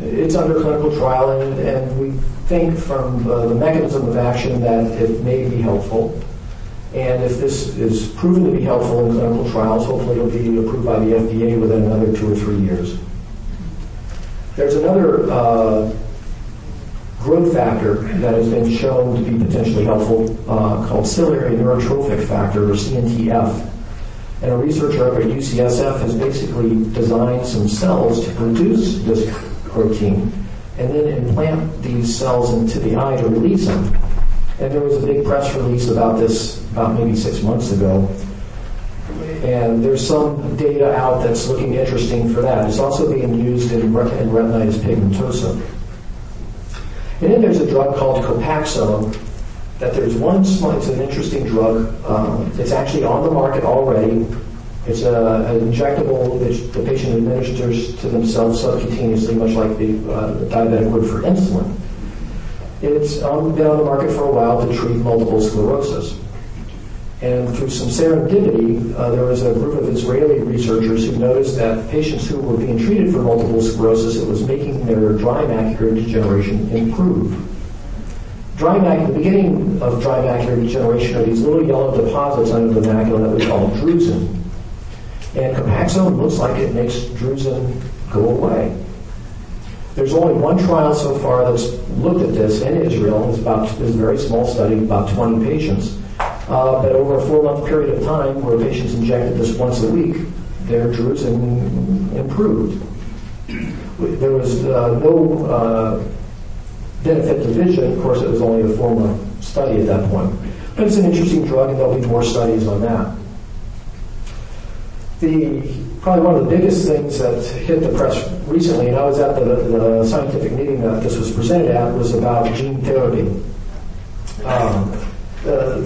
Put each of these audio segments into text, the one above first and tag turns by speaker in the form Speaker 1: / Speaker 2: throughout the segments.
Speaker 1: it's under clinical trial, and, and we think from uh, the mechanism of action that it may be helpful. And if this is proven to be helpful in clinical trials, hopefully it'll be approved by the FDA within another two or three years. There's another uh, growth factor that has been shown to be potentially helpful uh, called ciliary neurotrophic factor, or CNTF. And a researcher at UCSF has basically designed some cells to produce this protein and then implant these cells into the eye to release them. And there was a big press release about this about maybe six months ago. And there's some data out that's looking interesting for that. It's also being used in, in retinitis pigmentosa. And then there's a drug called Copaxone that there's one it's an interesting drug. Um, it's actually on the market already. It's a, an injectable which the patient administers to themselves subcutaneously, much like the, uh, the diabetic would for insulin. It's um, been on the market for a while to treat multiple sclerosis. And through some serendipity, uh, there was a group of Israeli researchers who noticed that patients who were being treated for multiple sclerosis, it was making their dry macular degeneration improve. Dry macular, the beginning of dry macular degeneration are these little yellow deposits under the macula that we call drusen. And Copaxone looks like it makes drusen go away. There's only one trial so far that's looked at this in Israel. It's about it's a very small study, about 20 patients. Uh, but over a four-month period of time, where patients injected this once a week, their drusen improved. There was uh, no uh, benefit to vision. Of course, it was only a four-month study at that point. But it's an interesting drug, and there'll be more studies on that. The probably one of the biggest things that hit the press recently, and I was at the, the scientific meeting that this was presented at, was about gene therapy. Um, uh,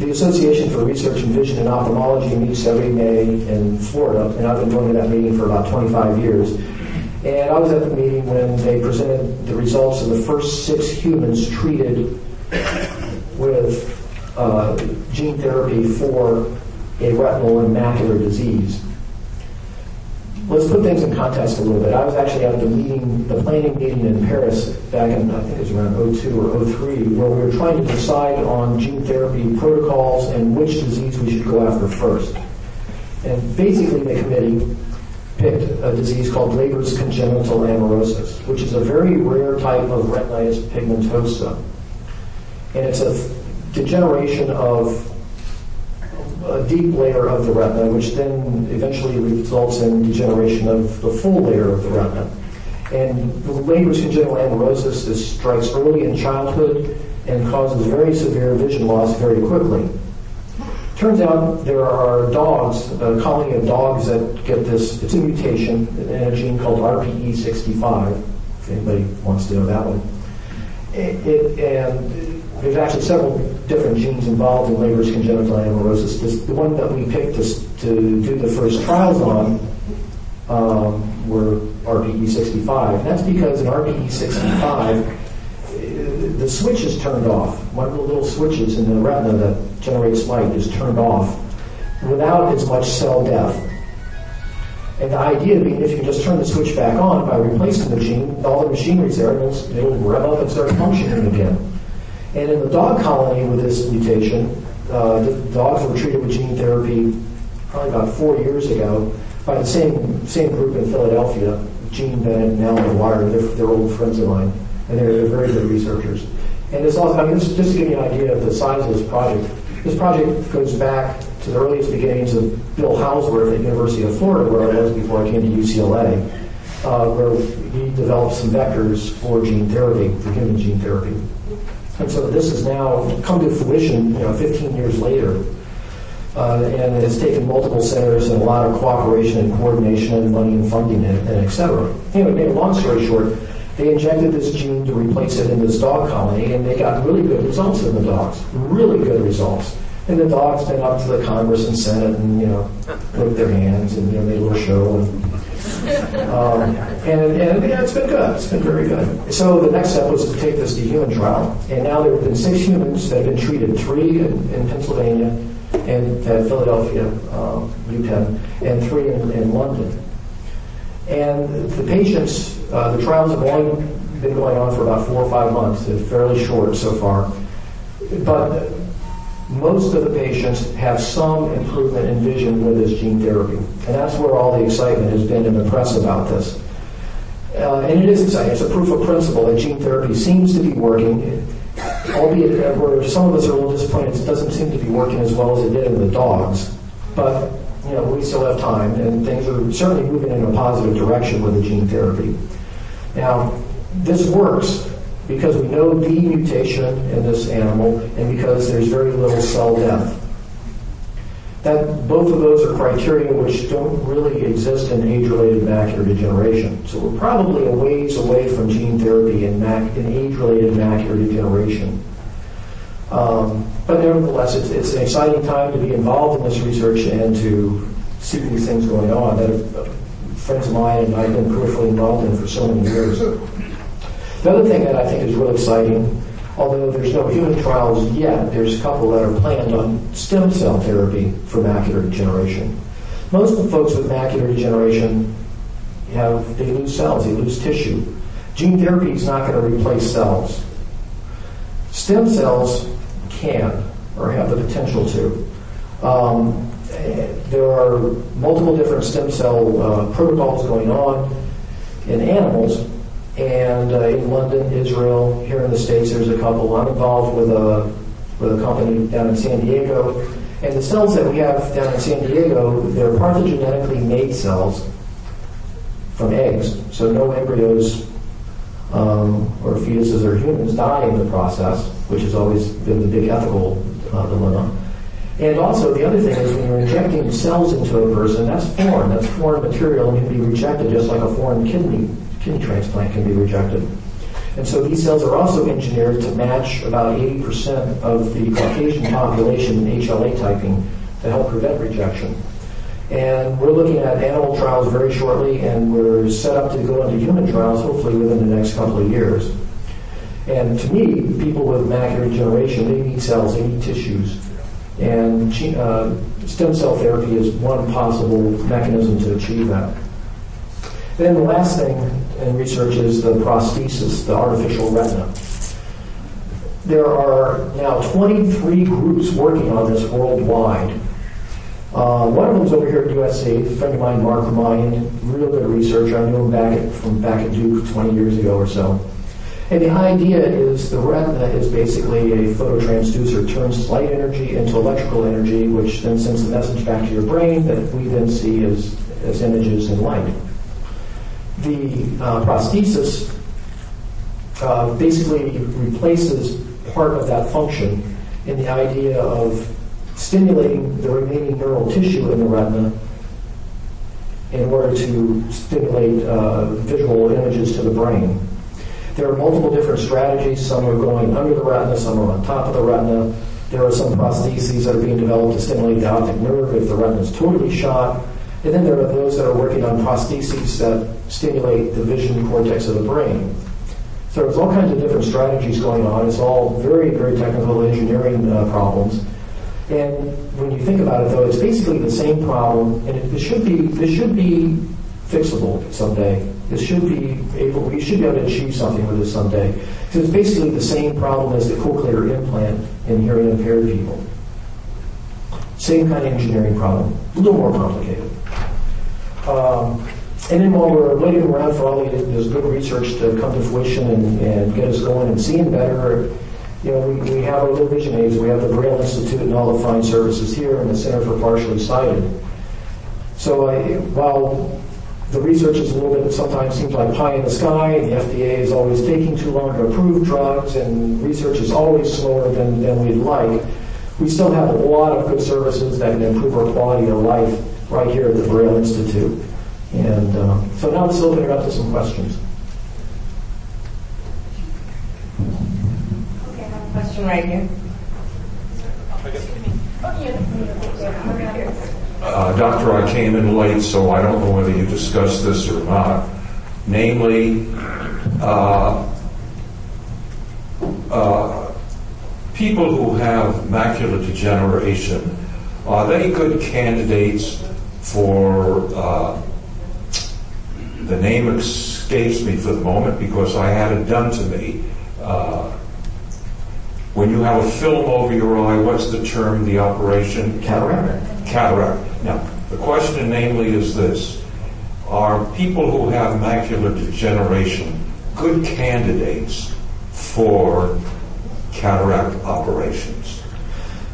Speaker 1: the Association for Research in Vision and Ophthalmology meets every May in Florida, and I've been going to that meeting for about 25 years. And I was at the meeting when they presented the results of the first six humans treated with uh, gene therapy for a retinal and macular disease. Let's put things in context a little bit. I was actually at the meeting, the planning meeting in Paris back in, I think it was around 02 or 03, where we were trying to decide on gene therapy protocols and which disease we should go after first. And basically the committee picked a disease called Leber's congenital amaurosis, which is a very rare type of retinitis pigmentosa. And it's a degeneration of a deep layer of the retina, which then eventually results in degeneration of the full layer of the retina. And the Leber's congenital amaurosis is, strikes early in childhood and causes very severe vision loss very quickly. Turns out there are dogs, a colony of dogs that get this, it's a mutation in a gene called RPE65, if anybody wants to know that one. It, it, and there's actually several different genes involved in Leber's congenital amaurosis. This, the one that we picked to, to do the first trials on um, were RPE65. And that's because in RPE65, the switch is turned off. One of the little switches in the retina that generates light is turned off without as much cell death. And the idea being if you can just turn the switch back on by replacing the gene, all the machinery's there, it'll, it'll rev up and start functioning again. And in the dog colony with this mutation, uh, the dogs were treated with gene therapy probably about four years ago by the same same group in Philadelphia, Jean Bennett and Alan Maguire. They're, they're old friends of mine, and they're, they're very good researchers. And it's also, I mean, just, just to give you an idea of the size of this project, this project goes back to the earliest beginnings of Bill Hauswirth at University of Florida, where I was before I came to UCLA, uh, where he developed some vectors for gene therapy, for human gene therapy. And so this has now come to fruition, you know, 15 years later. Uh, and it's taken multiple centers and a lot of cooperation and coordination and money and funding and, and et cetera. Anyway, long story short, they injected this gene to replace it in this dog colony, and they got really good results in the dogs. Really good results. And the dogs went up to the Congress and Senate and, you know, licked their hands and, you know, made a little show. And, um, and, and yeah, it's been good. It's been very good. So the next step was to take this to human trial. And now there have been six humans that have been treated, three in, in Pennsylvania and Philadelphia, um, UPenn, and three in, in London. And the patients Uh, the trials have only been going on for about four or five months. They're fairly short so far. But most of the patients have some improvement in vision with this gene therapy. And that's where all the excitement has been in the press about this. Uh, and it is exciting. It's a proof of principle that gene therapy seems to be working, albeit where some of us are a little disappointed it doesn't seem to be working as well as it did in the dogs. But you know, we still have time, and things are certainly moving in a positive direction with the gene therapy. Now, this works because we know the mutation in this animal and because there's very little cell death. That both of those are criteria which don't really exist in age-related macular degeneration. So we're probably a ways away from gene therapy in, mac- in age-related macular degeneration. Um, but nevertheless, it's, it's, an exciting time to be involved in this research and to see these things going on that have, uh, friends of mine and I've been peripherally involved in for so many years. The other thing that I think is really exciting, although there's no human trials yet, there's a couple that are planned on stem cell therapy for macular degeneration. Most of the folks with macular degeneration have they lose cells, they lose tissue. Gene therapy is not going to replace cells. Stem cells can or have the potential to. Um, there are multiple different stem cell uh, protocols going on in animals and uh, in London, Israel, here in the States, there's a couple. I'm involved with a, with a company down in San Diego. And the cells that we have down in San Diego, they're parthenogenetically made cells from eggs. So no embryos um, or fetuses or humans die in the process, which has always been the big ethical uh, dilemma. And also, the other thing is when you're injecting cells into a person, that's foreign. That's foreign material and can be rejected just like a foreign kidney kidney transplant can be rejected. And so these cells are also engineered to match about 80% of the Caucasian population in HLA typing to help prevent rejection. And we're looking at animal trials very shortly, and we're set up to go into human trials hopefully within the next couple of years. And to me, people with macular degeneration, they need cells, they need tissues. And uh, stem cell therapy is one possible mechanism to achieve that. Then the last thing in research is the prosthesis, the artificial retina. There are now 23 groups working on this worldwide. Uh, one of them is over here at USC, a friend of mine, Mark Humayun, real good researcher. I knew him back at, from back at Duke 20 years ago or so. And the idea is the retina is basically a phototransducer, turns light energy into electrical energy, which then sends the message back to your brain that we then see as, as images in light the uh, prosthesis uh, basically replaces part of that function in the idea of stimulating the remaining neural tissue in the retina in order to stimulate uh, visual images to the brain. There are multiple different strategies. Some are going under the retina, some are on top of the retina. There are some prostheses that are being developed to stimulate the optic nerve if the retina is totally shot. And then there are those that are working on prostheses that stimulate the vision cortex of the brain. So there's all kinds of different strategies going on. It's all very, very technical engineering uh, problems. And when you think about it, though, it's basically the same problem, and it, it should be this should be fixable someday. This should be able. We should be able to achieve something with this someday. Because it's basically the same problem as the cochlear implant in hearing impaired people. Same kind of engineering problem, a little more complicated. Um, and then while we're waiting around for all this good research to come to fruition and, and get us going and seeing better, you know, we, we have our low vision aids. We have the Braille Institute and all the fine services here and the Center for Partially Sighted. So I, while the research is a little bit, sometimes seems like pie in the sky, the FDA is always taking too long to approve drugs, and research is always slower than, than we'd like, we still have a lot of good services that can improve our quality of life right here at the Braille Institute. And uh, so now let's open it up to some questions.
Speaker 2: Okay, I have a question right here.
Speaker 3: Uh, doctor, I came in late, so I don't know whether you discussed this or not. Namely, uh, uh, people who have macular degeneration, are they good candidates for uh, the name escapes me for the moment because I had it done to me. Uh, when you have a film over your eye, what's the term, the operation?
Speaker 1: Cataract.
Speaker 3: Cataract. Now, the question namely is this. Are people who have macular degeneration good candidates for cataract operations?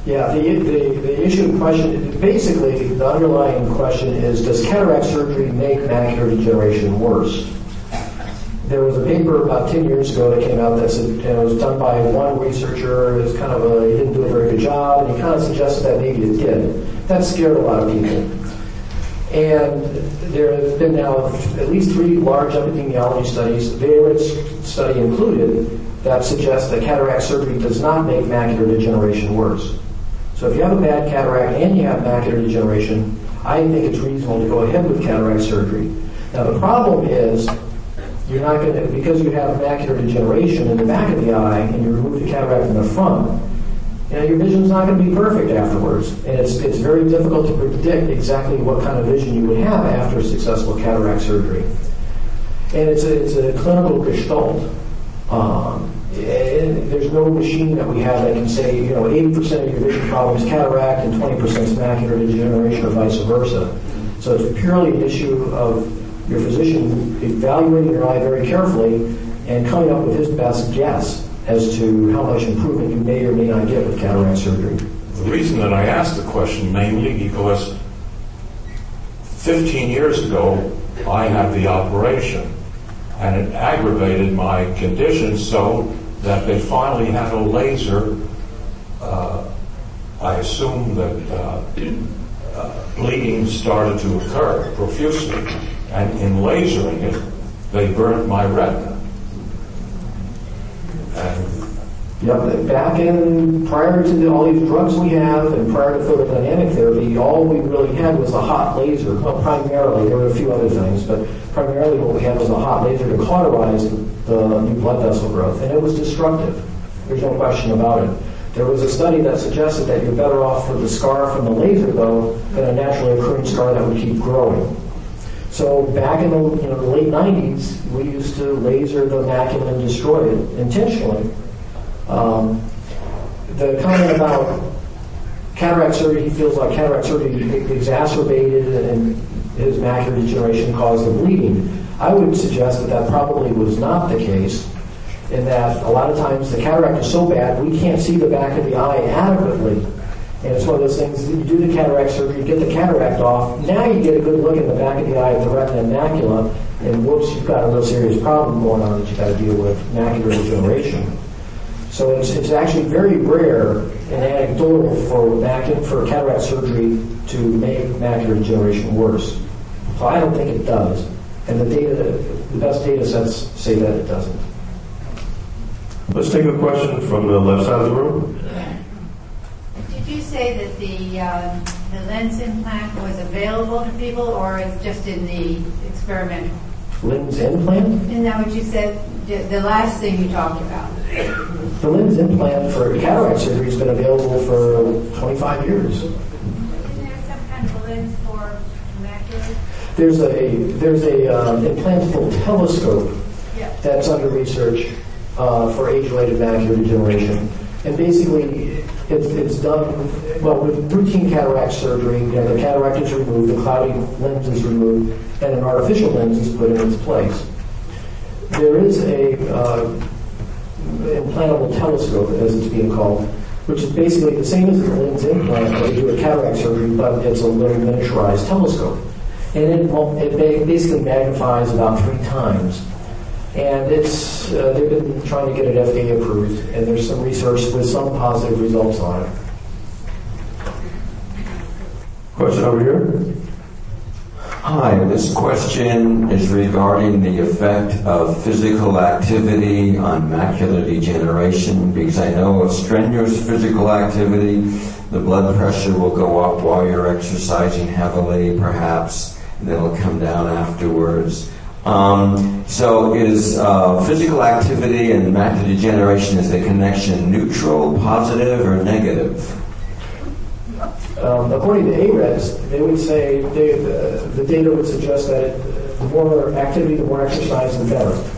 Speaker 1: Yeah, the, the, the issue question, basically, the underlying question is, does cataract surgery make macular degeneration worse? There was a paper about 10 years ago that came out that said, know, it was done by one researcher, it was kind of a, he didn't do a very good job, and he kind of suggested that maybe it did. That scared a lot of people. And there have been now at least three large epidemiology studies, the study included, that suggest that cataract surgery does not make macular degeneration worse. So if you have a bad cataract and you have macular degeneration, I think it's reasonable to go ahead with cataract surgery. Now the problem is you're not going to, because you have macular degeneration in the back of the eye and you remove the cataract in the front, you know, your vision's not going to be perfect afterwards. And it's, it's very difficult to predict exactly what kind of vision you would have after successful cataract surgery. And it's a, it's a clinical gestalt. Um, there's no machine that we have that can say, you know, 80% of your vision problem is cataract and 20% is macular degeneration or vice versa. So it's purely an issue of your physician evaluating your eye very carefully and coming up with his best guess as to how much improvement you may or may not get with cataract surgery.
Speaker 3: The reason that I asked the question mainly because 15 years ago I had the operation and it aggravated my condition so that they finally had a laser. Uh, I assume that uh, uh, bleeding started to occur profusely, and in lasering it, they burnt my retina. And
Speaker 1: Yep, back in prior to the, all these drugs we have and prior to photodynamic therapy, all we really had was a hot laser. Well, primarily, there were a few other things, but primarily what we had was a hot laser to cauterize the new blood vessel growth, and it was destructive. There's no question about it. There was a study that suggested that you're better off with the scar from the laser, though, than a naturally occurring scar that would keep growing. So back in the, you know, the late 90s, we used to laser the macula and destroy it intentionally. Um, the comment about cataract surgery, he feels like cataract surgery exacerbated and his macular degeneration caused the bleeding. I would suggest that that probably was not the case, in that a lot of times the cataract is so bad we can't see the back of the eye adequately. And it's one of those things, you do the cataract surgery, you get the cataract off, now you get a good look in the back of the eye at the retina and macula, and whoops, you've got a real serious problem going on that you've got to deal with, macular degeneration. So it's, it's actually very rare and anecdotal for, mac- for cataract surgery to make macular degeneration worse. So I don't think it does. And the data, the best data sets say that it doesn't.
Speaker 2: Let's take a question from the left side of the room.
Speaker 4: Did you say that the, um, the lens implant was available to people or is just in the experimental?
Speaker 1: Lens implant?
Speaker 4: Isn't that what you said, the the last thing you talked about?
Speaker 1: The lens implant for cataract surgery has been available for 25 years.
Speaker 4: Isn't there some kind of a lens for macular?
Speaker 1: There's a there's a um, implantable telescope
Speaker 4: Yeah.
Speaker 1: that's under research uh, for age-related macular degeneration, and basically it's, it's done well with routine cataract surgery. You know, the cataract is removed, the cloudy lens is removed, and an artificial lens is put in its place. There is a uh, implantable telescope, as it's being called, which is basically the same as the lens implant we do a cataract surgery, but it's a little miniaturized telescope. And it, it basically magnifies about three times. And it's, uh, they've been trying to get it FDA approved, and there's some research with some positive results on it.
Speaker 2: Question over here.
Speaker 5: Hi, this question is regarding the effect of physical activity on macular degeneration because I know of strenuous physical activity, the blood pressure will go up while you're exercising heavily, perhaps, and then it'll come down afterwards. Um, so is uh, physical activity and macular degeneration, is the connection neutral, positive, or negative?
Speaker 1: Um, according to AREDS, they would say they, uh, the data would suggest that the more activity, the more exercise, the better.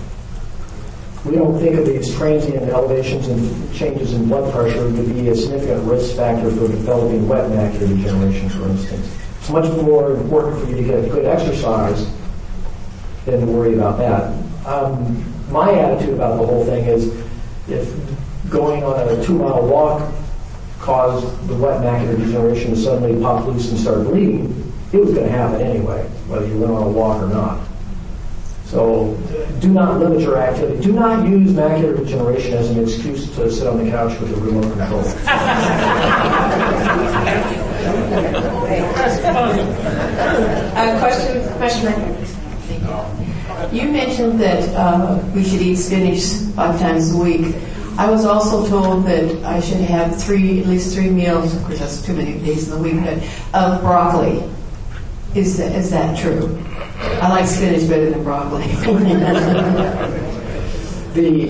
Speaker 1: We don't think of these transient elevations and changes in blood pressure to be a significant risk factor for developing wet macular degeneration, for instance. It's much more important for you to get good exercise than to worry about that. Um, my attitude about the whole thing is if going on a two mile walk caused the wet macular degeneration to suddenly pop loose and start bleeding, it was going to happen anyway, whether you went on a walk or not. So do not limit your activity. Do not use macular degeneration as an excuse to sit on the couch with a remote control.
Speaker 6: Uh, question, question right here. You mentioned that uh, we should eat spinach five times a week. I was also told that I should have three, at least three meals, of course that's too many days in the week, but of broccoli. Is that, is that true? I like spinach better than broccoli.
Speaker 1: The,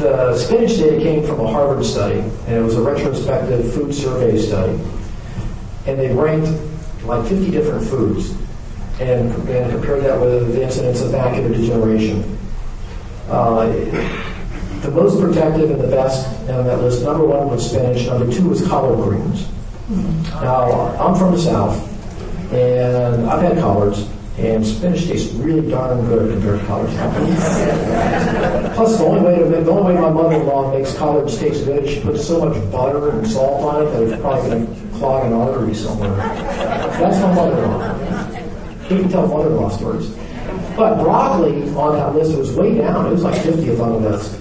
Speaker 1: the spinach data came from a Harvard study, and it was a retrospective food survey study. And they ranked like 50 different foods and, and compared that with the incidence of macular degeneration. Uh, the most protective and the best on that list, number one was spinach, number two was collard greens. Now, I'm from the South, and I've had collards, and spinach tastes really darn good compared to collards. Plus, the only way to the only way my mother-in-law makes collards taste good, is she puts so much butter and salt on it that it's probably going to clog an artery somewhere. That's my mother-in-law. You can tell mother-in-law stories. But broccoli on that list was way down. It was like 50th on the list.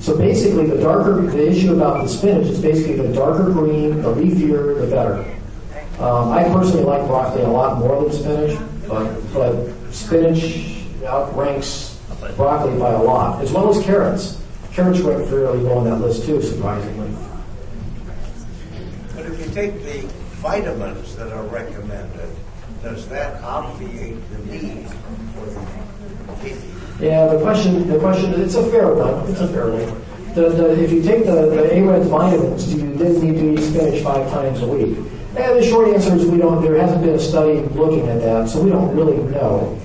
Speaker 1: So basically, the darker the issue about the spinach is basically the darker green, the leafier, the better. Um, I personally like broccoli a lot more than spinach, but, but spinach outranks broccoli by a lot, as well as carrots. Carrots rank fairly low on that list too, surprisingly.
Speaker 7: But if you take the vitamins that are recommended, does that obviate the need for the?
Speaker 1: Yeah, the question, the question, it's a fair one. It's a fair one. The, the, if you take the, the AREDS vitamins, do you then need to eat spinach five times a week? And the short answer is we don't, there hasn't been a study looking at that, so we don't really know.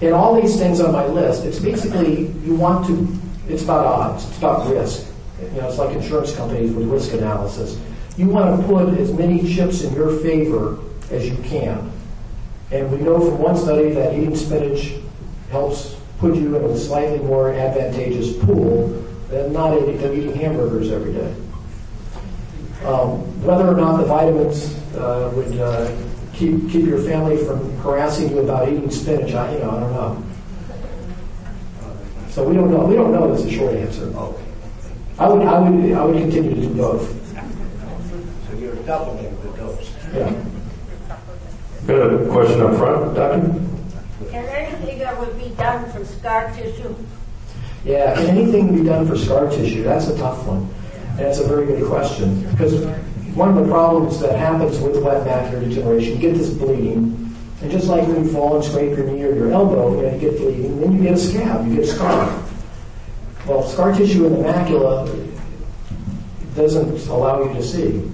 Speaker 1: In all these things on my list, it's basically, you want to, it's about odds, it's about risk. You know, it's like insurance companies with risk analysis. You want to put as many chips in your favor as you can. And we know from one study that eating spinach helps put you in a slightly more advantageous pool than not eating, than eating hamburgers every day. Um, whether or not the vitamins uh, would uh, keep keep your family from harassing you about eating spinach, I, you know, I don't know. So we don't know. We don't know. Is the short answer.
Speaker 7: Okay.
Speaker 1: I would I would I would continue to do both.
Speaker 7: So you're doubling the dose.
Speaker 1: Yeah.
Speaker 2: Got a question up front, Doctor?
Speaker 8: Can anything that would be done for scar tissue?
Speaker 1: Yeah, can anything be done for scar tissue? That's a tough one. And that's a very good question. Because one of the problems that happens with wet macular degeneration, you get this bleeding. And just like when you fall and scrape your knee or your elbow, you, know, you get bleeding, then you get a scab, you get a scar. Well, scar tissue in the macula doesn't allow you to see.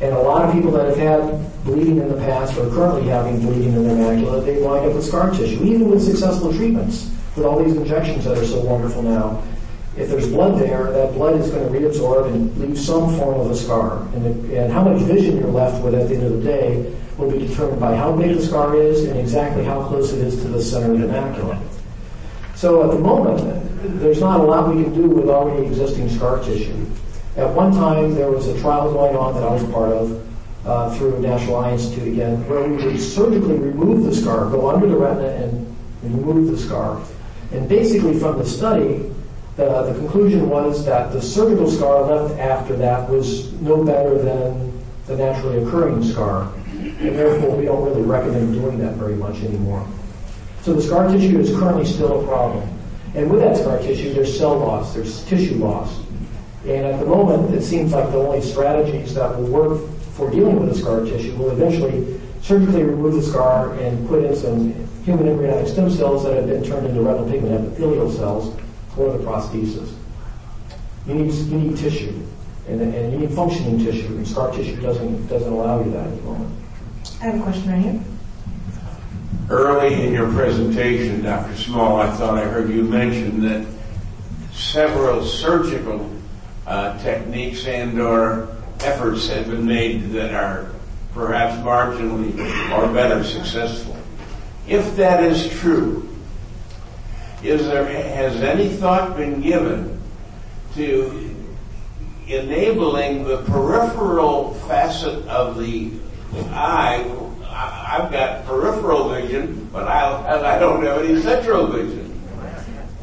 Speaker 1: And a lot of people that have had bleeding in the past or currently having bleeding in their macula, they wind up with scar tissue, even with successful treatments, with all these injections that are so wonderful now. If there's blood there, that blood is going to reabsorb and leave some form of a scar. And, and how much vision you're left with at the end of the day will be determined by how big the scar is and exactly how close it is to the center of the macula. So at the moment, there's not a lot we can do with already existing scar tissue. At one time, there was a trial going on that I was part of uh, through National Eye Institute again, where we would surgically remove the scar, go under the retina and remove the scar. And basically from the study, the, the conclusion was that the surgical scar left after that was no better than the naturally occurring scar. And therefore, we don't really recommend doing that very much anymore. So the scar tissue is currently still a problem. And with that scar tissue, there's cell loss, there's tissue loss. And at the moment, it seems like the only strategies that will work for dealing with the scar tissue will eventually surgically remove the scar and put in some human embryonic stem cells that have been turned into retinal pigment epithelial cells for the prosthesis. You need, you need tissue, and, and you need functioning tissue, and scar tissue doesn't, doesn't allow you that at the moment.
Speaker 6: I have a question right here.
Speaker 9: Early in your presentation, Dr. Small, I thought I heard you mention that several surgical Uh, techniques and/or efforts have been made that are perhaps marginally or better successful. If that is true, is there has any thought been given to enabling the peripheral facet of the eye? I've got peripheral vision, but I, I don't have any central vision.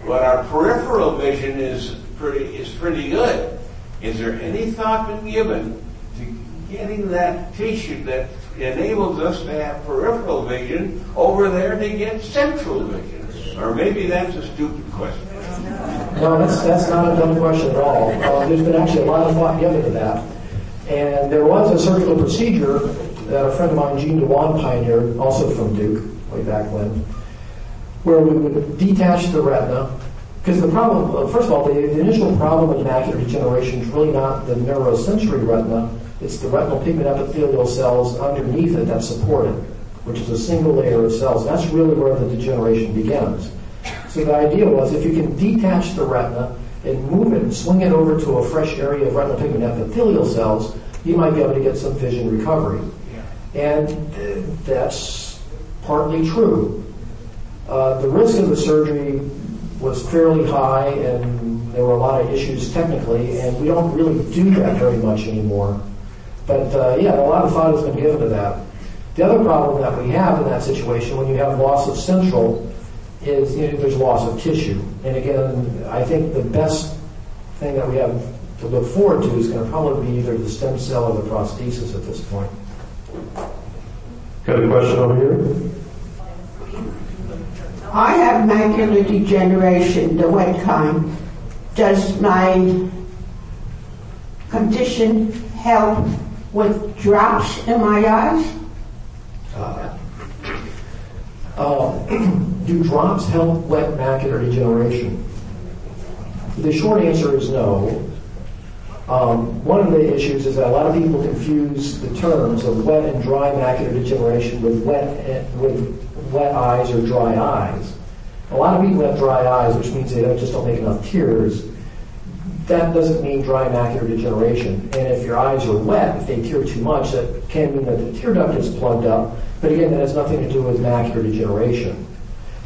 Speaker 9: But our peripheral vision is pretty is pretty good. Is there any thought been given to getting that tissue that enables us to have peripheral vision over there to get central vision? Or maybe that's a stupid question.
Speaker 1: No, that's, that's not a dumb question at all. Uh, there's been actually a lot of thought given to that. And there was a surgical procedure that a friend of mine, Gene de Juan, pioneered, also from Duke, way back when, where we would detach the retina. Because the problem, first of all, the, the initial problem with macular degeneration is really not the neurosensory retina, it's the retinal pigment epithelial cells underneath it that support it, which is a single layer of cells. That's really where the degeneration begins. So the idea was if you can detach the retina and move it and swing it over to a fresh area of retinal pigment epithelial cells, you might be able to get some vision recovery. And that's partly true. Uh, the risk of the surgery was fairly high, and there were a lot of issues technically, and we don't really do that very much anymore. But uh, yeah, a lot of thought has been given to that. The other problem that we have in that situation, when you have loss of central, is you know, there's loss of tissue. And again, I think the best thing that we have to look forward to is going to probably be either the stem cell or the prosthesis at this point.
Speaker 2: Got a question over here?
Speaker 8: I have macular degeneration, the wet kind. Does my condition help with drops in my eyes?
Speaker 1: Uh, do drops help wet macular degeneration? The short answer is no. Um, one of the issues is that a lot of people confuse the terms of wet and dry macular degeneration with wet with wet eyes or dry eyes. A lot of people have dry eyes, which means they just don't make enough tears. That doesn't mean dry macular degeneration. And if your eyes are wet, if they tear too much, that can mean that the tear duct is plugged up. But again, that has nothing to do with macular degeneration.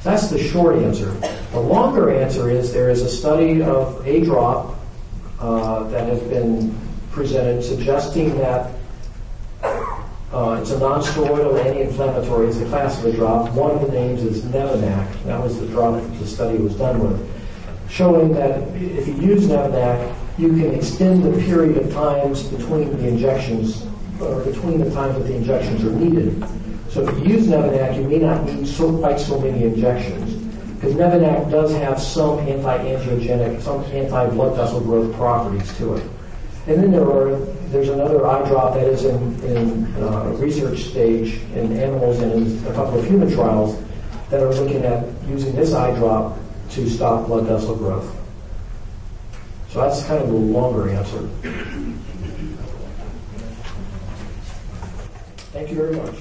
Speaker 1: That's the short answer. The longer answer is there is a study of a drop that has been presented suggesting that uh, it's a non-steroidal anti-inflammatory. It's a class of a drop. One of the names is Nevanac. That was the drop that the study was done with, showing that if you use Nevanac, you can extend the period of times between the injections, or between the times that the injections are needed. So if you use Nevanac, you may not need quite so many injections because Nevanac does have some anti-angiogenic, some anti-blood vessel growth properties to it. And then there are there's another eye drop that is in, in uh, research stage in animals and in a couple of human trials that are looking at using this eye drop to stop blood vessel growth. So that's kind of the longer answer. Thank you very much.